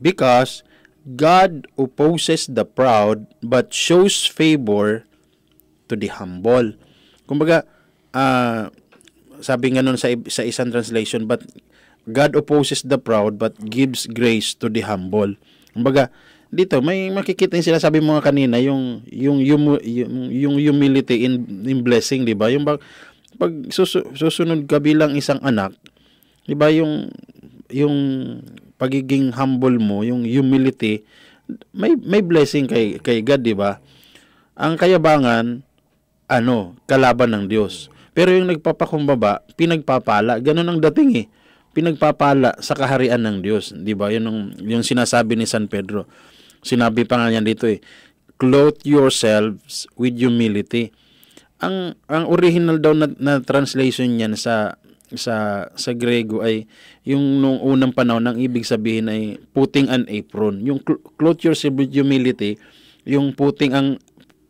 Because God opposes the proud but shows favor to the humble. Kumbaga, ah, sabi nga nun sa, sa isang translation, but God opposes the proud but gives grace to the humble. Kumbaga, dito may makikita yung sinasabi mo kanina yung yung yung, yung, yung humility in, in blessing, 'di ba? Yung pag, pag susu- susunod ka bilang isang anak, 'di ba yung yung pagiging humble mo, yung humility, may may blessing kay kay God, 'di ba? Ang kayabangan ano, kalaban ng Diyos. Pero yung nagpapakumbaba, pinagpapala, ganun ang dating eh. Pinagpapala sa kaharian ng Diyos, 'di ba? Yun ang yung sinasabi ni San Pedro. Sinabi pa nga niyan dito eh, clothe yourselves with humility. Ang ang original daw na, na translation niyan sa sa sa Grego ay yung nung unang panahon ang ibig sabihin ay putting an apron. Yung cl- clothe yourself with humility, yung putting ang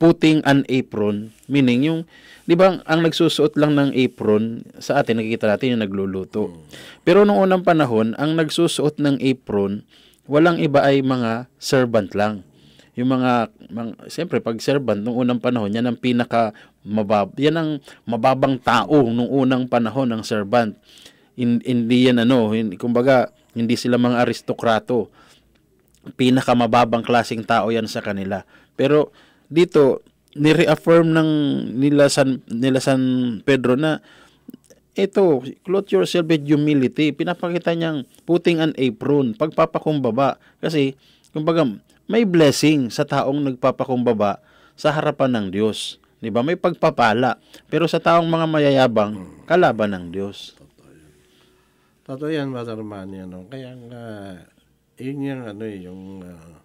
putting an apron, meaning yung 'di ba ang, nagsusuot lang ng apron sa atin nakikita natin yung nagluluto. Pero nung unang panahon, ang nagsusuot ng apron walang iba ay mga servant lang. Yung mga, mga siyempre pag servant nung unang panahon, yan ang pinaka mabab, yan ang mababang tao nung unang panahon ng servant. In, hindi yan ano, hindi, kumbaga hindi sila mga aristokrato. Pinaka mababang klaseng tao yan sa kanila. Pero dito ni-reaffirm ng nila San nila San Pedro na ito, clothe yourself with humility. Pinapakita niyang putting an apron, pagpapakumbaba. Kasi, kumbaga, may blessing sa taong nagpapakumbaba sa harapan ng Diyos. 'Di ba? May pagpapala. Pero sa taong mga mayayabang, kalaban ng Diyos. Totoo yan, Brother Manny, ano. Kaya nga, yun yung ano eh, yung, ah,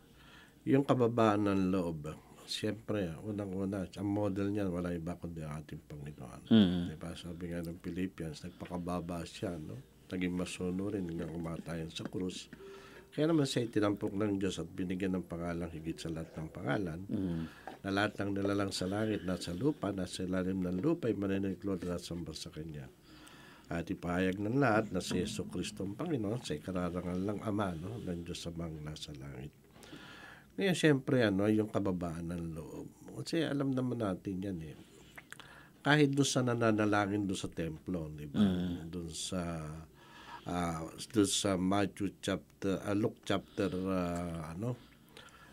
yung kababaan ng loob. Siyempre, unang-una, ang model niyan, wala iba kundi ang ating Panginoon. Mm. Diba? Sabi nga ng Philippians, nagpakababa siya, no? Naging masunurin hanggang umatayan sa krus. Kaya naman siya tinampok ng Diyos at binigyan ng pangalang higit sa lahat ng pangalan Mm. na lahat ng nilalang sa langit, nasa lupa, nasa ilalim ng lupa, ay maniniklod at samba sa Kanya. At ipahayag ng lahat na si Yeso Kristo ang Panginoon sa ikararangal ng Ama no, ng Diyos amang nasa langit. Ngayon, siyempre, ano, yung kababaan ng loob. Kasi alam naman natin yan eh. Kahit doon sa nananalangin doon sa templo, di ba? Doon sa ah doon sa Matthew chapter, ah, Luke chapter, ah, ano,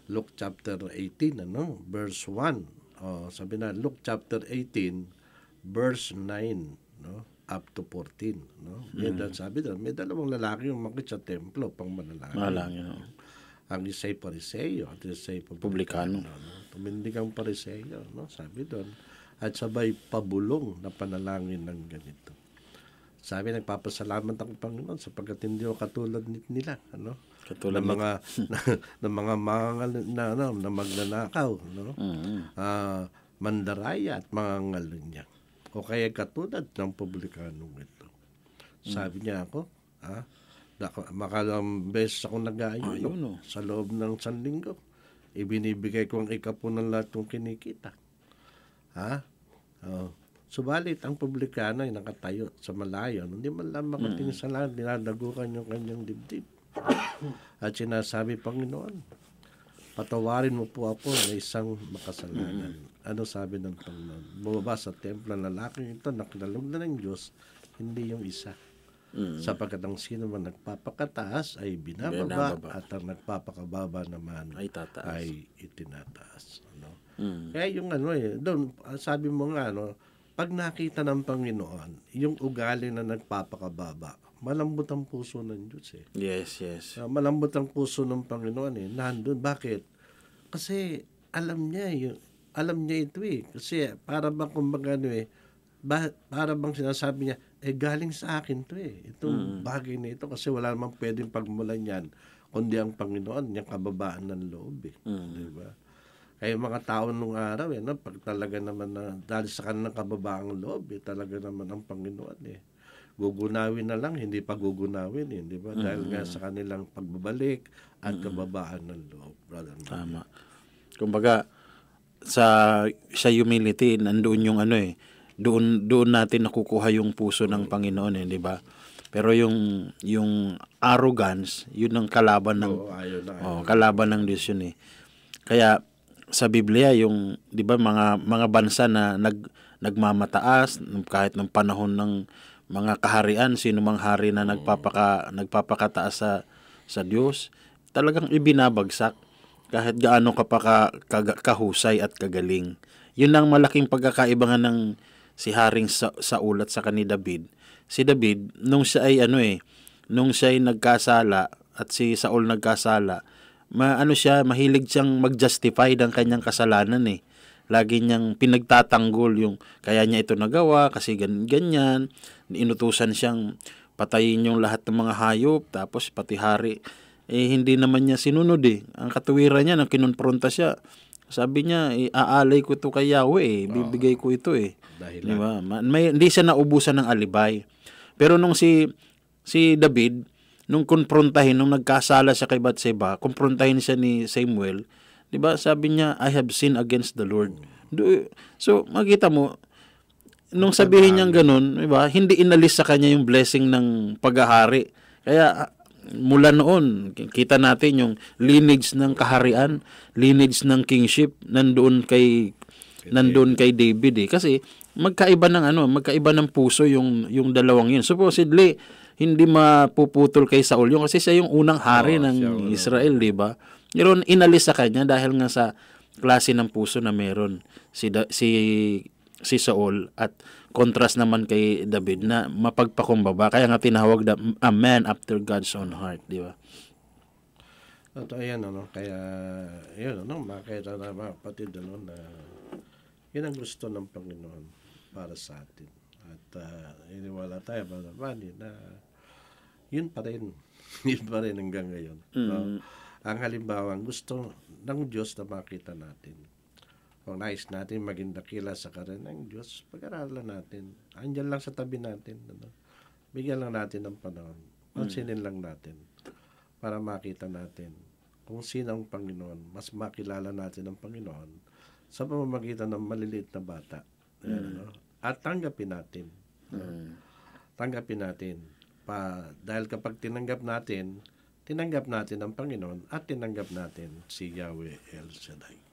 Luke chapter 18, ano, verse 1. Oh, sabi na, Luke chapter 18, verse 9, no? up to 14, no? May dal- sabi doon, may dalawang lalaki yung makit sa templo pang manalangin. Malangin. no? Ang isa'y pariseyo at isa'y Publikano. publikano. No? Tumindig ang pariseyo, no? Sabi doon. At sabay pabulong na panalangin ng ganito. Sabi, nagpapasalamat ako Panginoon sapagkat hindi ako katulad ni- nila, ano? Katulad ng mga na, ng mga mga na, ano, na magnanakaw, no? Mm. Ah, mandaraya at mga ngalunya. O kaya katulad ng publikanong ito. Sabi niya ako, ha? Makalang beses ako nag-aayon Ayun, oh. sa loob ng isang linggo. Ibinibigay ko ang ikapo ng lahat ng kinikita. Ha? Oh. Subalit, ang publikano ay nakatayo sa malayo. Hindi man lang makatingin sa langit, dinadagukan yung kanyang dibdib. At sinasabi, Panginoon, patawarin mo po ako na isang makasalanan. Ano sabi ng Panginoon? Bumaba sa templo ng lalaking ito, nakinalog na ng Diyos, hindi yung isa. Mm. Sapagkat ang sino man nagpapakataas ay binababa, Binababa. at ang nagpapakababa naman Ay tataas. ay itinataas. Ano? Mm. Kaya yung ano eh, doon, ah, sabi mo nga, ano, pag nakita ng Panginoon, yung ugali na nagpapakababa, malambot ang puso ng Diyos eh. Yes, yes. Ah, malambot ang puso ng Panginoon eh. Nandun. Bakit? Kasi alam niya yung, alam niya ito eh. Kasi para bang kumbaga ano eh, ba, para bang sinasabi niya, eh galing sa akin to eh. Itong bagay na ito kasi wala namang pwedeng pagmulan yan kundi ang Panginoon, yung kababaan ng loob eh. Mm. Di ba? Kaya yung mga tao nung araw, eh, no, pag talaga naman na, dahil sa kanilang kababaang loob, eh, talaga naman ang Panginoon eh. Gugunawin na lang, hindi pa gugunawin eh, di ba? Dahil nga sa kanilang pagbabalik at kababaan ng loob, brother. Tama. Kumbaga, sa sa humility, nandoon yung ano eh, doon doon natin nakukuha yung puso ng Panginoon eh, di ba? Pero yung yung arrogance, yun ang kalaban ng Oo, ayaw na. oh, kalaban ng Diyos yun eh. Kaya sa Biblia yung 'di ba mga mga bansa na nag nagmamataas kahit ng panahon ng mga kaharian, sino mang hari na nagpapaka nagpapakataas sa sa Diyos, talagang ibinabagsak kahit gaano ka pa ka, kaga- kahusay at kagaling. Yun ang malaking pagkakaiba ng si Haring sa, Saul at sa ni David. Si David, nung siya ay ano eh, nung siya ay nagkasala at si Saul nagkasala, maano siya, mahilig siyang mag-justify ng kanyang kasalanan eh. Lagi niyang pinagtatanggol yung kaya niya ito nagawa kasi gan ganyan. Inutusan siyang patayin yung lahat ng mga hayop tapos pati hari eh hindi naman niya sinunod eh. Ang katuwiran niya nang kinonfronta siya. Sabi niya, eh, aalay ko to kay Yahweh eh. Bibigay ko ito eh. Dahil Di ba? Ma- May, hindi siya naubusan ng alibay. Pero nung si si David, nung konfrontahin, nung nagkasala siya kay Bathsheba, konfrontahin siya ni Samuel, di ba sabi niya, I have sinned against the Lord. Do- So, makita mo, nung sabihin niyang ganun, di ba, hindi inalis sa kanya yung blessing ng paghahari. Kaya, ah, mula noon, kita natin yung lineage ng kaharian, lineage ng kingship, nandoon kay nandoon kay David eh. Kasi magkaiba ng ano, magkaiba ng puso yung yung dalawang yun. Supposedly, hindi mapuputol kay Saul yung kasi siya yung unang hari Oo, ng siya Israel, di ba? Pero inalis sa kanya dahil nga sa klase ng puso na meron si Da- si si Saul at contrast naman kay David na mapagpakumbaba kaya nga tinawag na a man after God's own heart, di ba? Totoo yan, ano? Kaya, yun, ano, makita na mga kapatid, ano, na yun ang gusto ng Panginoon para sa atin. At uh, iniwala tayo, Brother Manny, na yun pa rin. yun pa rin hanggang ngayon. No? Ang halimbawa, ang gusto ng Diyos na makita natin. Kung nais natin maging dakila sa karan ng Diyos, pag-aralan natin. Andyan lang sa tabi natin. Ano? Bigyan lang natin ng panahon. Pansinin lang natin para makita natin kung sino ang Panginoon. Mas makilala natin ang Panginoon sa pamamagitan ng maliliit na bata. Ayan, ano? At tanggapin natin. Mm. Tanggapin natin. Pa, dahil kapag tinanggap natin, tinanggap natin ang Panginoon at tinanggap natin si Yahweh El Shaddai.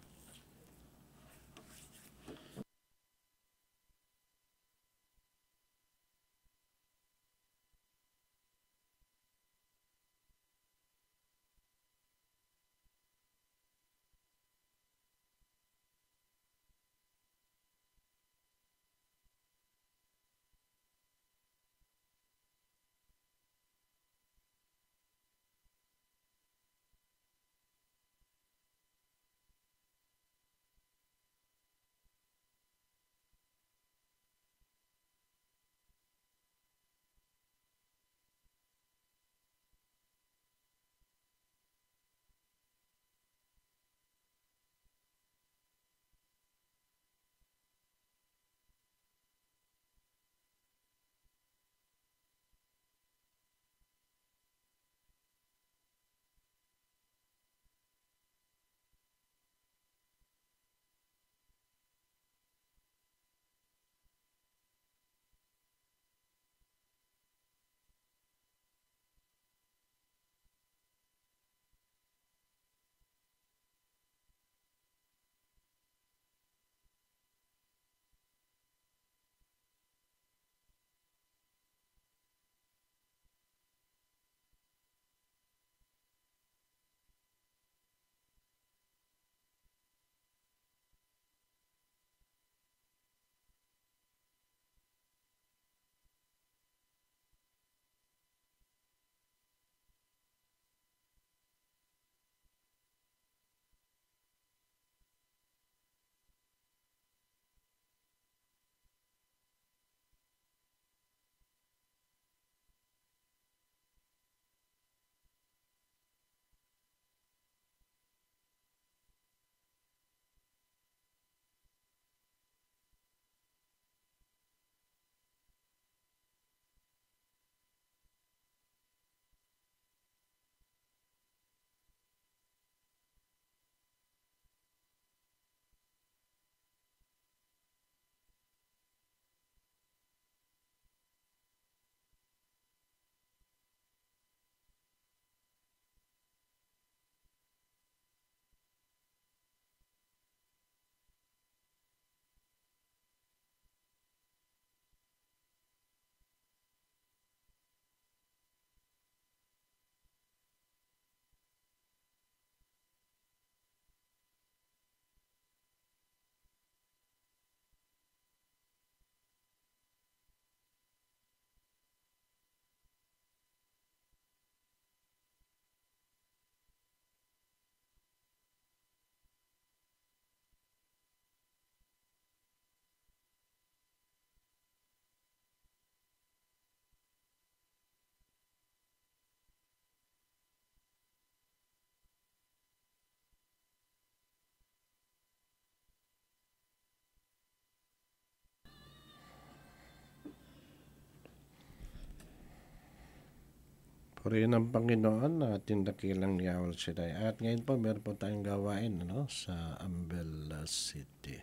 Purihin ang Panginoon na ating dakilang Yahweh Shaddai. At ngayon po, meron po tayong gawain ano, sa Ambela City.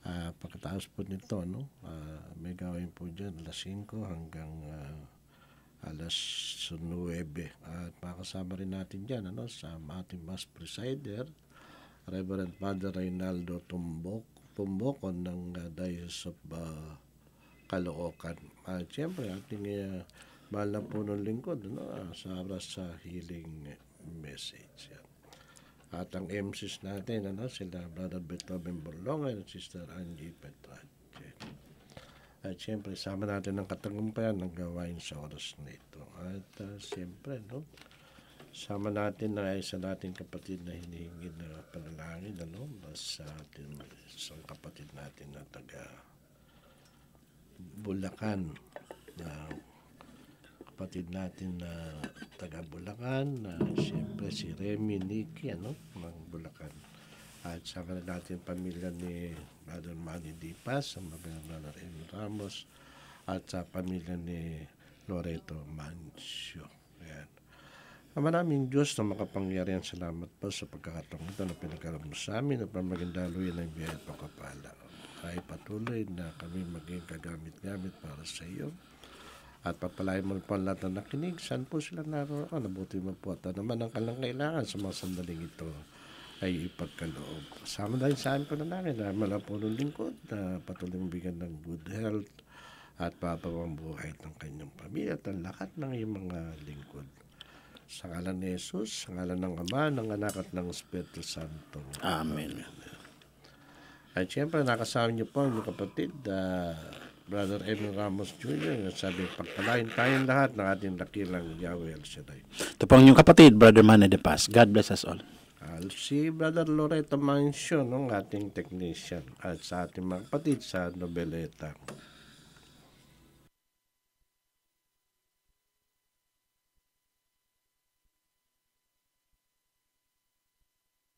Ah, pagkatapos po nito, no, ah, may gawain po dyan, alas 5 hanggang ah, alas 9. At makasama rin natin dyan ano, sa ating Mass Presider, Reverend Father Reynaldo Tumbok, Tumbokon ng uh, Diocese of ah, Caloocan. At siyempre, ating uh, mahal na po ng lingkod ano, ah, sa oras sa healing message. Yan. At ang MCs natin, ano, sila Brother Beethoven Borlonga at Sister Angie Petrache. At siyempre, sama natin ang katagumpayan ng gawain sa oras na ito. At uh, siyempre, no, sama natin na isa nating kapatid na hinihingi na panalangin, ano, sa ating isang kapatid natin na taga Bulacan na kapatid natin na taga Bulacan, na siyempre si Remy Nicky, ano, ng Bulacan. At sa kanila natin pamilya ni Brother Manny Dipas, ang na Remy Ramos, at sa pamilya ni Loreto Mancio. Ayan. Maraming Diyos na makapangyarihan salamat po sa pagkakataong ito na pinagkaroon mo sa amin at pamagindaluyan ng biyaya at pagkapala. Ay patuloy na kami maging kagamit-gamit para sa iyo. At papalain mo po ang lahat na nakinig. Saan po sila naroon? Nabuti mo po. At ano naman ang kalang kailangan sa mga sandaling ito ay ipagkaloob. Kasama dahil sa amin po na namin na mala po ng lingkod na patuloy mong bigyan ng good health at papawang buhay ng kanyang pamilya at ang lahat ng iyong mga lingkod. Sa ngalan ni Jesus, sa ngalan ng Ama, ng Anak at ng Espiritu Santo. Amen. At siyempre, nakasama niyo po ang kapatid, ah, Brother Edwin Ramos Jr. na sabi, pagpalain tayong lahat ng ating dakilang Yahweh El Shaddai. Ito po ang inyong kapatid, Brother Manny De Paz. God bless us all. Al si Brother Loreto Mansion, ng ating technician, at sa ating mga kapatid sa Nobeleta.